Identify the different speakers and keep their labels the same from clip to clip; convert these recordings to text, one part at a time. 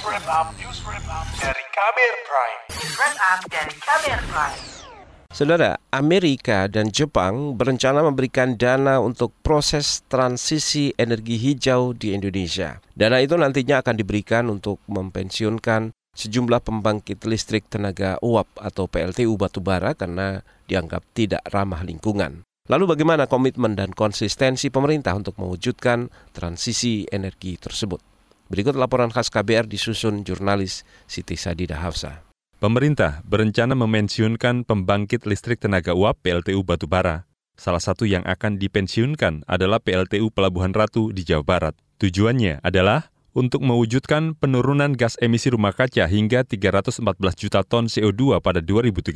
Speaker 1: News Wrap Up, News Wrap Up dari Kamer Prime.
Speaker 2: News Wrap Up dari Kamer Prime.
Speaker 3: Saudara, Amerika dan Jepang berencana memberikan dana untuk proses transisi energi hijau di Indonesia. Dana itu nantinya akan diberikan untuk mempensiunkan sejumlah pembangkit listrik tenaga uap atau PLTU batubara karena dianggap tidak ramah lingkungan. Lalu bagaimana komitmen dan konsistensi pemerintah untuk mewujudkan transisi energi tersebut? Berikut laporan khas KBR disusun jurnalis Siti Sadida Hafsa.
Speaker 4: Pemerintah berencana memensiunkan pembangkit listrik tenaga uap PLTU Batubara. Salah satu yang akan dipensiunkan adalah PLTU Pelabuhan Ratu di Jawa Barat. Tujuannya adalah untuk mewujudkan penurunan gas emisi rumah kaca hingga 314 juta ton CO2 pada 2030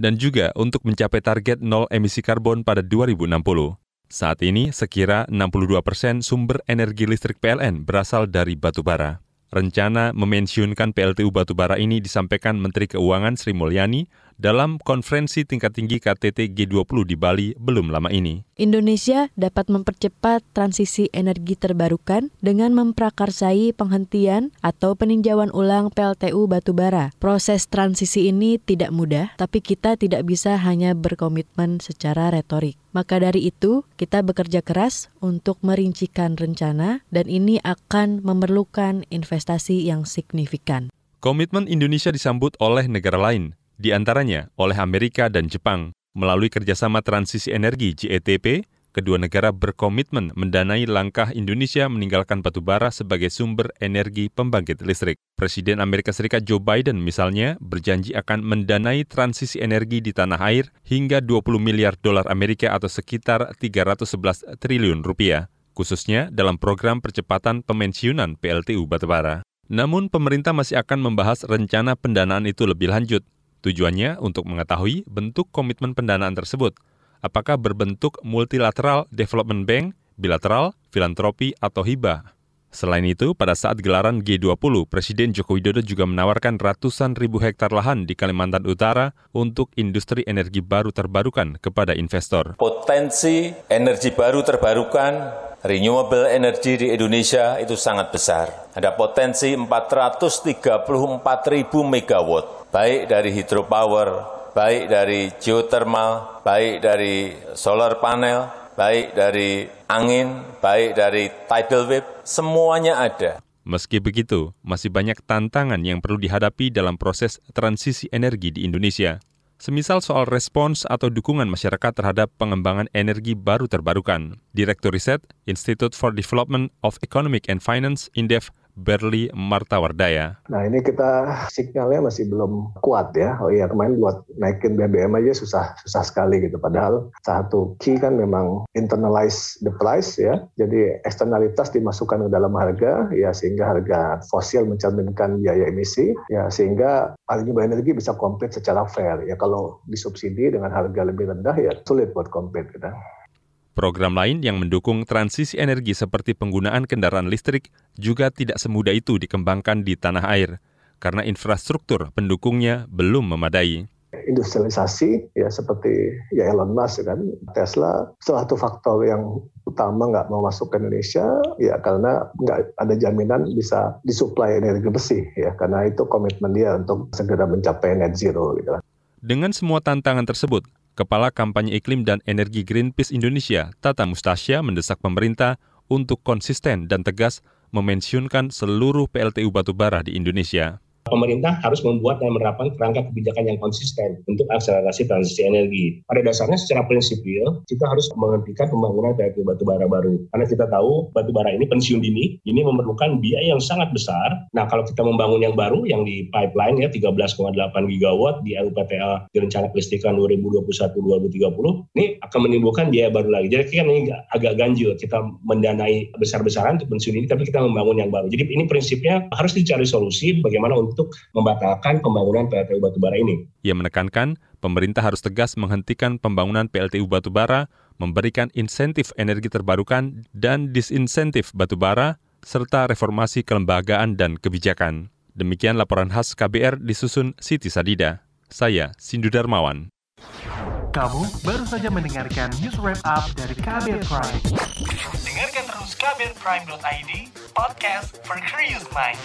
Speaker 4: dan juga untuk mencapai target nol emisi karbon pada 2060. Saat ini, sekira 62 persen sumber energi listrik PLN berasal dari batubara. Rencana memensiunkan PLTU batubara ini disampaikan Menteri Keuangan Sri Mulyani dalam konferensi tingkat tinggi KTT G20 di Bali belum lama ini.
Speaker 5: Indonesia dapat mempercepat transisi energi terbarukan dengan memprakarsai penghentian atau peninjauan ulang PLTU batubara. Proses transisi ini tidak mudah, tapi kita tidak bisa hanya berkomitmen secara retorik. Maka dari itu, kita bekerja keras untuk merincikan rencana dan ini akan memerlukan investasi yang signifikan.
Speaker 4: Komitmen Indonesia disambut oleh negara lain, di antaranya oleh Amerika dan Jepang. Melalui kerjasama transisi energi GETP, kedua negara berkomitmen mendanai langkah Indonesia meninggalkan batubara sebagai sumber energi pembangkit listrik. Presiden Amerika Serikat Joe Biden misalnya berjanji akan mendanai transisi energi di tanah air hingga 20 miliar dolar Amerika atau sekitar 311 triliun rupiah, khususnya dalam program percepatan pemensiunan PLTU batubara. Namun pemerintah masih akan membahas rencana pendanaan itu lebih lanjut. Tujuannya untuk mengetahui bentuk komitmen pendanaan tersebut, apakah berbentuk multilateral development bank, bilateral, filantropi, atau hibah. Selain itu, pada saat gelaran G20, Presiden Joko Widodo juga menawarkan ratusan ribu hektar lahan di Kalimantan Utara untuk industri energi baru terbarukan kepada investor.
Speaker 6: Potensi energi baru terbarukan renewable energy di Indonesia itu sangat besar. Ada potensi 434 ribu megawatt, baik dari hydropower, baik dari geothermal, baik dari solar panel, baik dari angin, baik dari tidal wave, semuanya ada.
Speaker 4: Meski begitu, masih banyak tantangan yang perlu dihadapi dalam proses transisi energi di Indonesia. Semisal soal respons atau dukungan masyarakat terhadap pengembangan energi baru terbarukan. Direktur Riset Institute for Development of Economic and Finance, INDEF, Berli Martawardaya.
Speaker 7: Nah ini kita sinyalnya masih belum kuat ya. Oh iya kemarin buat naikin BBM aja susah susah sekali gitu. Padahal satu key kan memang internalize the price ya. Jadi eksternalitas dimasukkan ke dalam harga ya sehingga harga fosil mencerminkan biaya emisi ya sehingga renewable energi bisa compete secara fair ya. Kalau disubsidi dengan harga lebih rendah ya sulit buat compete kita.
Speaker 4: Program lain yang mendukung transisi energi seperti penggunaan kendaraan listrik juga tidak semudah itu dikembangkan di tanah air karena infrastruktur pendukungnya belum memadai.
Speaker 7: Industrialisasi ya seperti ya Elon Musk kan Tesla salah satu faktor yang utama nggak mau masuk ke Indonesia ya karena nggak ada jaminan bisa disuplai energi bersih ya karena itu komitmen dia untuk segera mencapai net zero gitu.
Speaker 4: Dengan semua tantangan tersebut, Kepala Kampanye Iklim dan Energi Greenpeace Indonesia, Tata Mustasya, mendesak pemerintah untuk konsisten dan tegas memensiunkan seluruh PLTU batubara di Indonesia
Speaker 8: pemerintah harus membuat dan menerapkan kerangka kebijakan yang konsisten untuk akselerasi transisi energi. Pada dasarnya secara prinsipil, kita harus menghentikan pembangunan PLTU batubara baru. Karena kita tahu batubara ini pensiun dini, ini memerlukan biaya yang sangat besar. Nah, kalau kita membangun yang baru, yang di pipeline ya 13,8 gigawatt di RUPTL di rencana kelistrikan 2021-2030, ini akan menimbulkan biaya baru lagi. Jadi kan ini agak ganjil, kita mendanai besar-besaran untuk pensiun ini, tapi kita membangun yang baru. Jadi ini prinsipnya harus dicari solusi bagaimana untuk untuk membatalkan pembangunan PLTU batubara ini.
Speaker 4: Ia menekankan pemerintah harus tegas menghentikan pembangunan PLTU batubara, memberikan insentif energi terbarukan dan disinsentif batubara, serta reformasi kelembagaan dan kebijakan. Demikian laporan khas KBR disusun Siti Sadida. Saya Sindu Darmawan.
Speaker 1: Kamu baru saja mendengarkan news wrap up dari KBR Prime. Dengarkan terus kbrprime.id, podcast for curious mind.